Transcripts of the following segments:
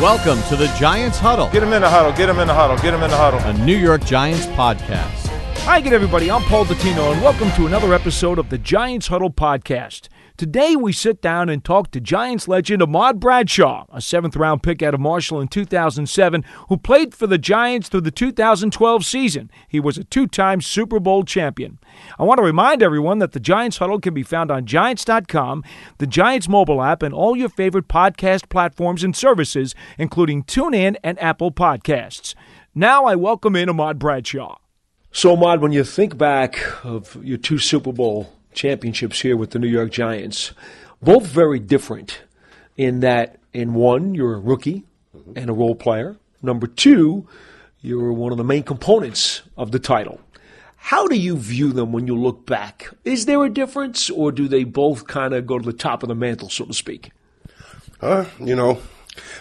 Welcome to the Giants Huddle, Get him in the huddle. Get him in the huddle. Get him in the huddle. a New York Giants podcast. Hi again, everybody. I'm Paul Dottino, and welcome to another episode of the Giants Huddle podcast. Today, we sit down and talk to Giants legend Ahmad Bradshaw, a seventh round pick out of Marshall in 2007, who played for the Giants through the 2012 season. He was a two time Super Bowl champion. I want to remind everyone that the Giants Huddle can be found on Giants.com, the Giants mobile app, and all your favorite podcast platforms and services, including TuneIn and Apple Podcasts. Now, I welcome in Ahmad Bradshaw. So, Ahmad, when you think back of your two Super Bowl championships here with the New York Giants, both very different in that, in one, you're a rookie and a role player. Number two, you're one of the main components of the title. How do you view them when you look back? Is there a difference, or do they both kind of go to the top of the mantle, so to speak? Uh, you know,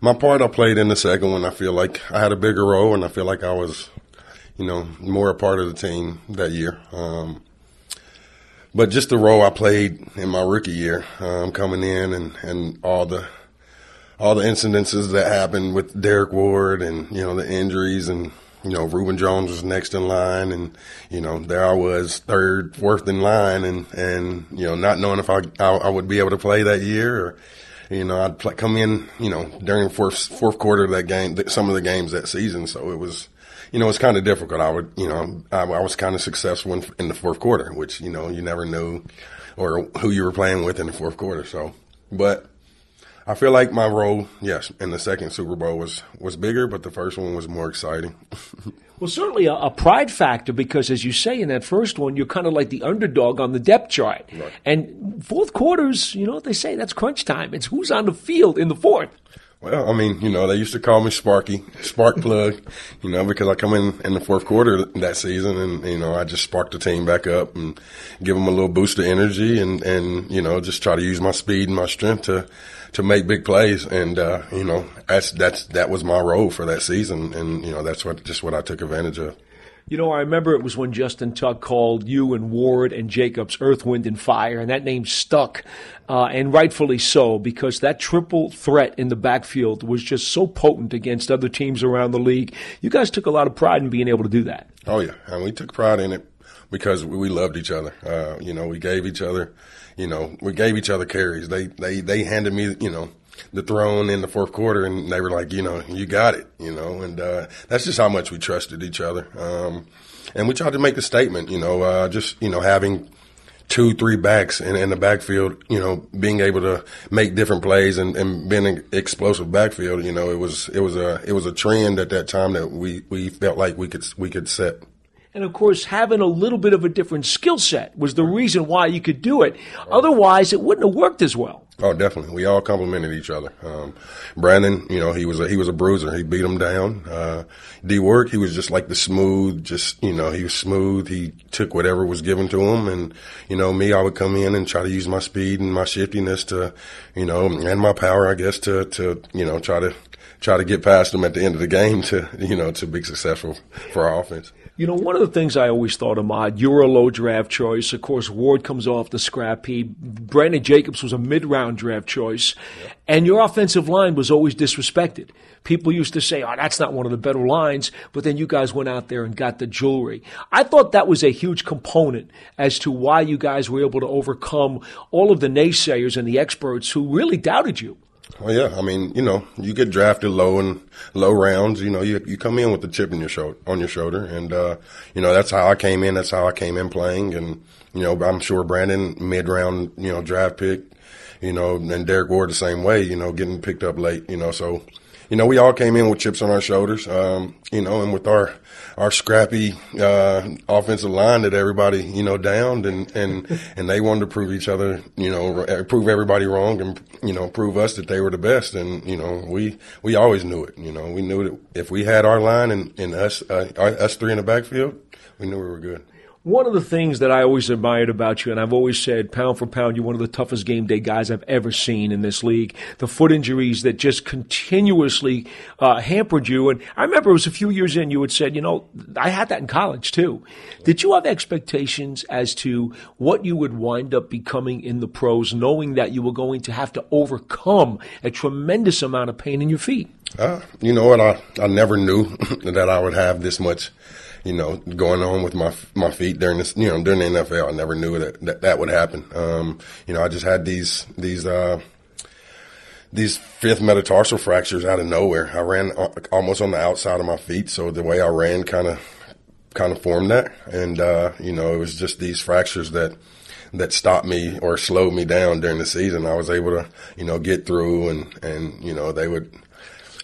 my part I played in the second one, I feel like I had a bigger role and I feel like I was, you know, more a part of the team that year. Um, but just the role I played in my rookie year, um, coming in and, and all the, all the incidences that happened with Derrick Ward and, you know, the injuries and, you know, Reuben Droughns was next in line and, you know, there I was third, fourth in line and, and, you know, not knowing if I, I, I would be able to play that year or, you know, I'd play, come in, you know, during fourth, fourth quarter of that game, some of the games that season. So it was, you know, it's kind of difficult. I would, you know, I, I was kind of successful in, in the fourth quarter, which, you know, you never knew or who you were playing with in the fourth quarter. So, but I feel like my role, yes, in the second Super Bowl was, was bigger, but the first one was more exciting. Well, certainly a, a pride factor because, as you say in that first one, you're kind of like the underdog on the depth chart. Right. And fourth quarters, you know what they say? That's crunch time. It's who's on the field in the fourth. Well, I mean, you know, they used to call me Sparky, Spark Plug, you know, because I come in in the fourth quarter that season and, you know, I just spark the team back up and give them a little boost of energy and, and, you know, just try to use my speed and my strength to, to make big plays. And, uh, you know, that's, that's, that was my role for that season. And, you know, that's what, just what I took advantage of. You know, I remember it was when Justin Tuck called you and Ward and Jacobs Earth, Wind, and Fire, and that name stuck, uh, and rightfully so, because that triple threat in the backfield was just so potent against other teams around the league. You guys took a lot of pride in being able to do that. Oh yeah, and we took pride in it because we, loved each other. Uh, you know, we gave each other, you know, we gave each other carries. They they they handed me, you know, the throne in the fourth quarter, and they were like, you know, you got it, you know, and uh, that's just how much we trusted each other. Um, and we tried to make a statement, you know, uh, just you know having two, three backs in, in the backfield, you know, being able to make different plays and, and being an explosive backfield, you know, it was it was a it was a trend at that time that we, we felt like we could we could set. And of course, having a little bit of a different skill set was the reason why you could do it. Otherwise, it wouldn't have worked as well. Oh, definitely. We all complimented each other. Um, Brandon, you know, he was a, he was a bruiser. He beat him down. Uh, D work, he was just like the smooth, just, you know, he was smooth. He took whatever was given to him. And, you know, me, I would come in and try to use my speed and my shiftiness to, you know, and my power, I guess, to, to, you know, try to, try to get past them at the end of the game to, you know, to be successful for our offense. You know, one of the things I always thought, Ahmad, you're a low draft choice. Of course, Ward comes off the scrap heap. Brandon Jacobs was a mid round draft choice. And your offensive line was always disrespected. People used to say, oh, that's not one of the better lines. But then you guys went out there and got the jewelry. I thought that was a huge component as to why you guys were able to overcome all of the naysayers and the experts who really doubted you. Well, yeah. I mean, you know, you get drafted low and low rounds. You know, you you come in with the chip in your shoulder, on your shoulder, and uh, you know that's how I came in. That's how I came in playing, and you know, I'm sure Brandon mid round, you know, draft pick, you know, and Derrick Ward the same way. You know, getting picked up late. You know, so you know, we all came in with chips on our shoulders. Um, you know, and with our our scrappy uh, offensive line that everybody you know downed, and and and they wanted to prove each other, you know, prove everybody wrong, and you know, prove us that they were the best. And you know, we we always knew it. You know, we knew that if we had our line and, and us uh, us three in the backfield, we knew we were good. One of the things that I always admired about you, and I've always said, pound for pound, you're one of the toughest game day guys I've ever seen in this league. The foot injuries that just continuously uh, hampered you. And I remember it was a few years in, you had said, you know, I had that in college too. Did you have expectations as to what you would wind up becoming in the pros, knowing that you were going to have to overcome a tremendous amount of pain in your feet? Uh, you know what? I, I never knew that I would have this much you know, going on with my my feet during this, you know, during the NFL. I never knew that that, that would happen. Um, you know, I just had these these uh, these fifth metatarsal fractures out of nowhere. I ran almost on the outside of my feet, so the way I ran kind of kind of formed that, and uh, you know, it was just these fractures that that stopped me or slowed me down during the season. I was able to, you know, get through and, and, you know, they would,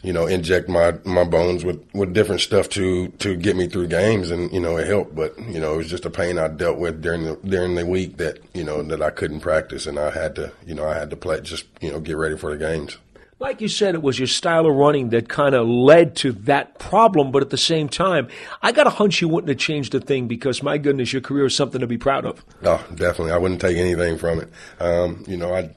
you know, inject my, my bones with, with different stuff to, to get me through games. And, you know, it helped, but, you know, it was just a pain I dealt with during the, during the week that, you know, that I couldn't practice and I had to, you know, I had to play, just, you know, get ready for the games like you said, it was your style of running that kind of led to that problem. But at the same time, I got a hunch you wouldn't have changed a thing because, my goodness, your career is something to be proud of. Oh, definitely. I wouldn't take anything from it. Um, you know, I,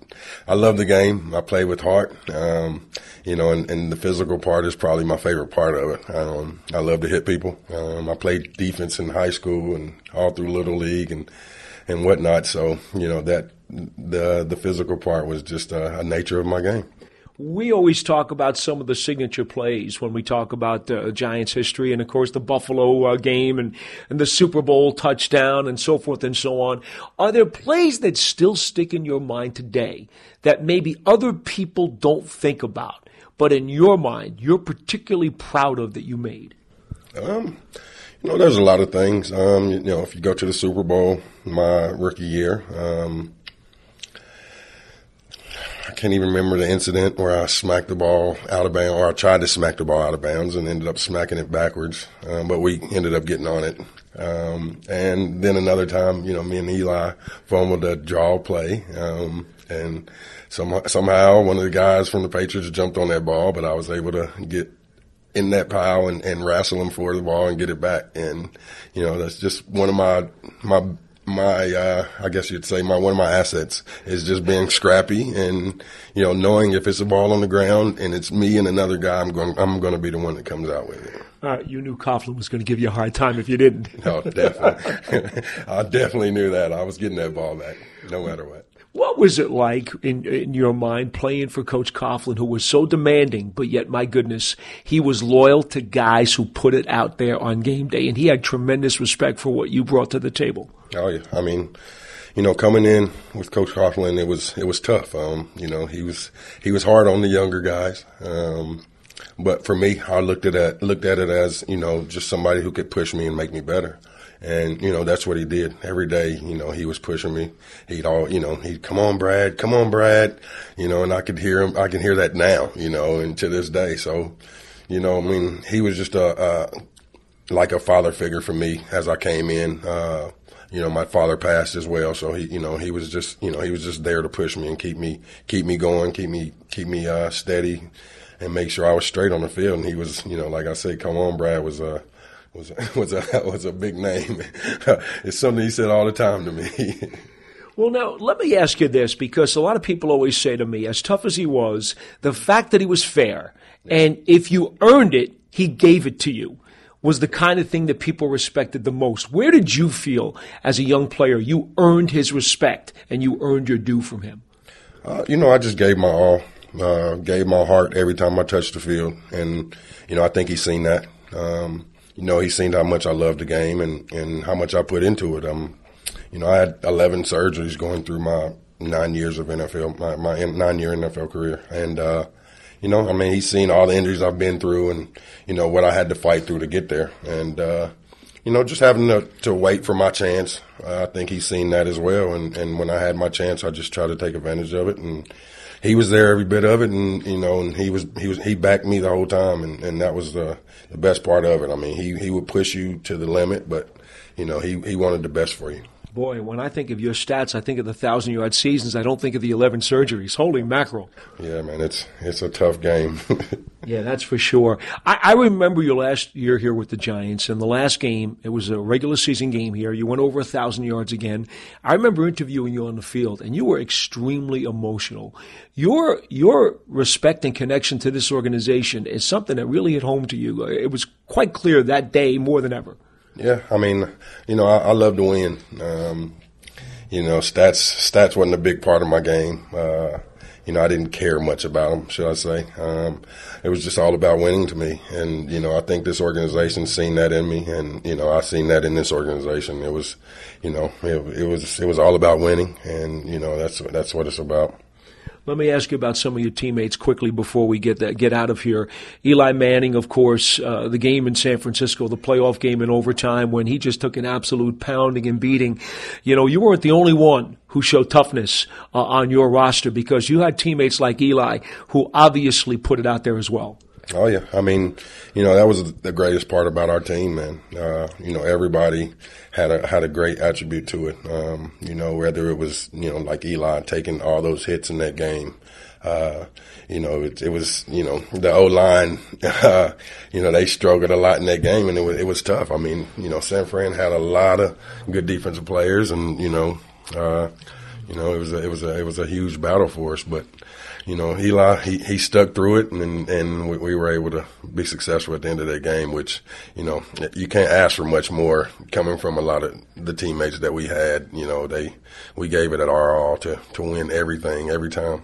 I love the game. I play with heart. Um, you know, and, and, the physical part is probably my favorite part of it. Um, I love to hit people. Um, I played defense in high school and all through little league and, and whatnot. So, you know, that, the, the physical part was just a, a nature of my game we always talk about some of the signature plays when we talk about uh, Giants history, and of course the Buffalo uh, game and, and the Super Bowl touchdown and so forth and so on. Are there plays that still stick in your mind today that maybe other people don't think about, but in your mind you're particularly proud of that you made? Um, you know, there's a lot of things. Um, you know, if you go to the Super Bowl, my rookie year, um, I can't even remember the incident where I smacked the ball out of bounds, or I tried to smack the ball out of bounds and ended up smacking it backwards. Um, but we ended up getting on it. Um, and then another time, you know, me and Eli fumbled a draw play. Um, and some, somehow one of the guys from the Patriots jumped on that ball, but I was able to get in that pile and, and wrestle him for the ball and get it back. And, you know, that's just one of my, my my uh, I guess you'd say my one of my assets is just being scrappy and you know knowing if it's a ball on the ground and it's me and another guy I'm going I'm going to be the one that comes out with it. Uh, you knew Coughlin was going to give you a hard time if you didn't. no, definitely. I definitely knew that. I was getting that ball back no matter what. What was it like in, in your mind playing for Coach Coughlin, who was so demanding, but yet, my goodness, he was loyal to guys who put it out there on game day, and he had tremendous respect for what you brought to the table. Oh yeah, I mean, you know, coming in with Coach Coughlin, it was it was tough. Um, you know, he was he was hard on the younger guys. Um, but for me, I looked at it looked at it as you know just somebody who could push me and make me better. And, you know, that's what he did every day. You know, he was pushing me. He'd all, you know, he'd come on, Brad, come on, Brad, you know, and I could hear him. I can hear that now, you know, and to this day. So, you know, I mean, he was just a, a like a father figure for me as I came in. Uh, you know, my father passed as well, so he, you know, he was just, you know, he was just there to push me and keep me, keep me going, keep me, keep me uh, steady, and make sure I was straight on the field. And he was, you know, like I said, come on, Brad was a was a, was a was a big name. it's something he said all the time to me. Well, now, let me ask you this because a lot of people always say to me, as tough as he was, the fact that he was fair, and if you earned it, he gave it to you was the kind of thing that people respected the most. Where did you feel as a young player you earned his respect and you earned your due from him? Uh, you know, I just gave my all, uh, gave my heart every time I touched the field. And, you know, I think he's seen that. Um, you know, he's seen how much I love the game and, and how much I put into it. Um, you know, I had 11 surgeries going through my nine years of NFL, my, my nine year NFL career. And, uh, you know, I mean, he's seen all the injuries I've been through and, you know, what I had to fight through to get there. And, uh, you know, just having to, to wait for my chance, uh, I think he's seen that as well. And, and when I had my chance, I just tried to take advantage of it. And he was there every bit of it. And, you know, and he was, he was, he backed me the whole time. And, and that was the, the best part of it. I mean, he, he would push you to the limit, but, you know, he, he wanted the best for you. Boy, when I think of your stats, I think of the thousand yard seasons. I don't think of the eleven surgeries. Holy mackerel! Yeah, man, it's it's a tough game. Yeah, that's for sure. I, I remember your last year here with the Giants, and the last game, it was a regular season game here. You went over a thousand yards again. I remember interviewing you on the field, and you were extremely emotional. Your your respect and connection to this organization is something that really hit home to you. It was quite clear that day more than ever. Yeah, I mean, you know, I, I love to win. Um, you know, stats stats wasn't a big part of my game. Uh, you know, I didn't care much about them, should I say. Um, it was just all about winning to me. And, you know, I think this organization seen that in me. And, you know, I seen that in this organization. It was, you know, it, it was, it was all about winning. And, you know, that's, that's what it's about. Let me ask you about some of your teammates quickly before we get that, get out of here. Eli Manning, of course, uh, the game in San Francisco, the playoff game in overtime when he just took an absolute pounding and beating. You know, you weren't the only one who showed toughness uh, on your roster because you had teammates like Eli who obviously put it out there as well. Oh yeah, I mean, you know that was the greatest part about our team, man. Uh, you know, everybody had a had a great attribute to it. Um, you know, whether it was you know like Eli taking all those hits in that game. Uh, you know, it, it, was you know the O line. Uh, you know, they struggled a lot in that game, and it was it was tough. I mean, you know, San Fran had a lot of good defensive players, and you know, uh, you know, it was a, it was a it was a huge battle for us, but you know, Eli, he, he stuck through it and, and we, we, were able to be successful at the end of that game, which, you know, you can't ask for much more coming from a lot of the teammates that we had. You know, they, we gave it at our all to, to win everything every time.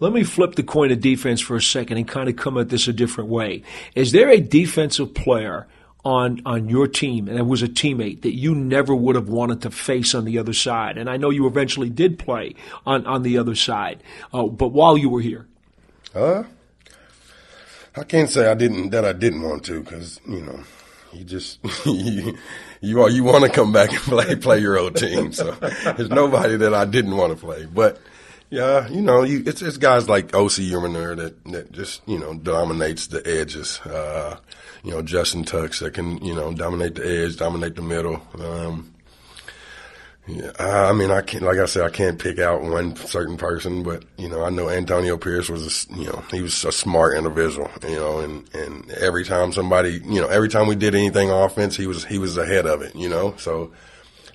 Let me flip the coin of defense for a second and kind of come at this a different way. Is there a defensive player on on your team and it was a teammate that you never would have wanted to face on the other side. And I know you eventually did play on on the other side, uh, but while you were here, uh, I can't say I didn't that I didn't want to because you know you just you you, you want to come back and play play your old team. So there's nobody that I didn't want to play, but. Yeah, you know, you, it's it's guys like Osi Umenyiora that that just you know dominates the edges. Uh, you know, Justin Tucks that can, you know, dominate the edge, dominate the middle. Um, yeah, I mean, I can't, like I said, I can't pick out one certain person, but, you know, I know Antonio Pierce was, a, you know, he was a smart individual, you know, and, and every time somebody, you know, every time we did anything offense, he was, he was ahead of it, you know, so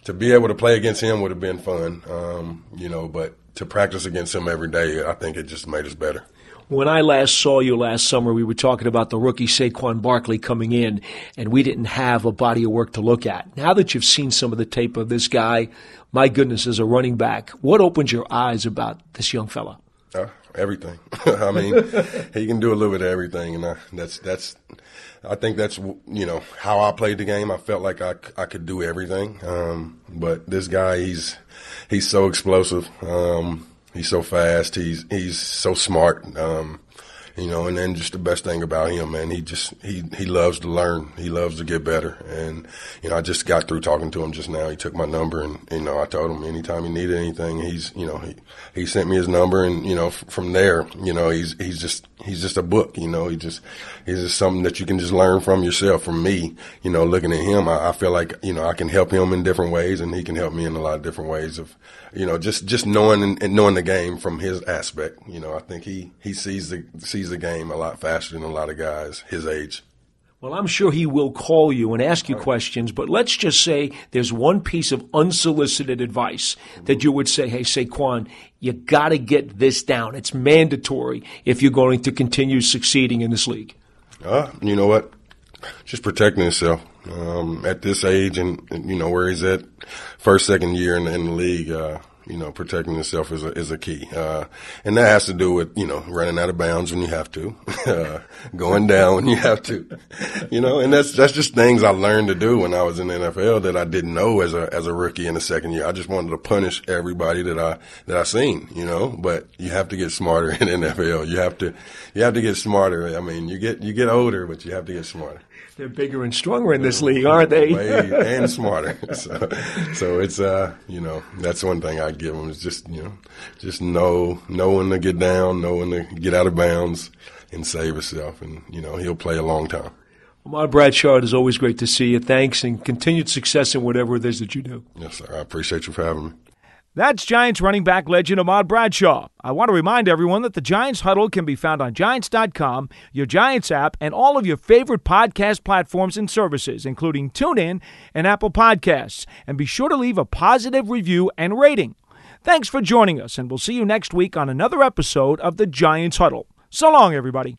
to be able to play against him would have been fun, um, you know, but to practice against him every day, I think it just made us better. When I last saw you last summer, we were talking about the rookie Saquon Barkley coming in, and we didn't have a body of work to look at. Now that you've seen some of the tape of this guy, my goodness, as a running back, what opens your eyes about this young fella? Uh, everything. I mean, he can do a little bit of everything, and I, that's that's. I think that's you know how I played the game. I felt like I, I could do everything, um, but this guy, he's he's so explosive. Um, He's so fast. He's he's so smart. Um, you know, and then just the best thing about him, man, he just he he loves to learn. He loves to get better. And you know, I just got through talking to him just now. He took my number, and you know, I told him anytime he needed anything, he's you know he he sent me his number, and you know, f- from there, you know, he's he's just he's just a book. You know, he just he's just something that you can just learn from yourself. From me, you know, looking at him, I, I feel like you know I can help him in different ways, and he can help me in a lot of different ways of you know just just knowing and, and knowing the game from his aspect. You know, I think he he sees the sees the game a lot faster than a lot of guys his age. Well, I'm sure he will call you and ask you questions, but let's just say there's one piece of unsolicited advice that you would say, hey, Saquon, you got to get this down. It's mandatory if you're going to continue succeeding in this league. Uh, you know what? Just protecting himself. Um, at this age and, and, you know, where he's at first, second year in, in the league, uh, you know, protecting yourself is a, is a key. Uh, and that has to do with, you know, running out of bounds when you have to, uh, going down when you have to, you know, and that's, that's just things I learned to do when I was in the NFL that I didn't know as a, as a rookie in the second year. I just wanted to punish everybody that I, that I seen, you know, but you have to get smarter in NFL. You have to, you have to get smarter. I mean, you get, you get older, but you have to get smarter they're bigger and stronger in this league, aren't they? and smarter. So, so it's uh, you know, that's one thing I give them is just you know, just know know when to get down, know when to get out of bounds, and save yourself, and you know he'll play a long time. Ahmad Bradshaw, it is always great to see you. Thanks and continued success in whatever it is that you do. Yes, sir. I appreciate you for having me. That's Giants running back legend Ahmad Bradshaw. I want to remind everyone that the Giants Huddle can be found on Giants.com, your Giants app, and all of your favorite podcast platforms and services, including TuneIn and Apple Podcasts. And be sure to leave a positive review and rating. Thanks for joining us, and we'll see you next week on another episode of the Giants Huddle. So long, everybody.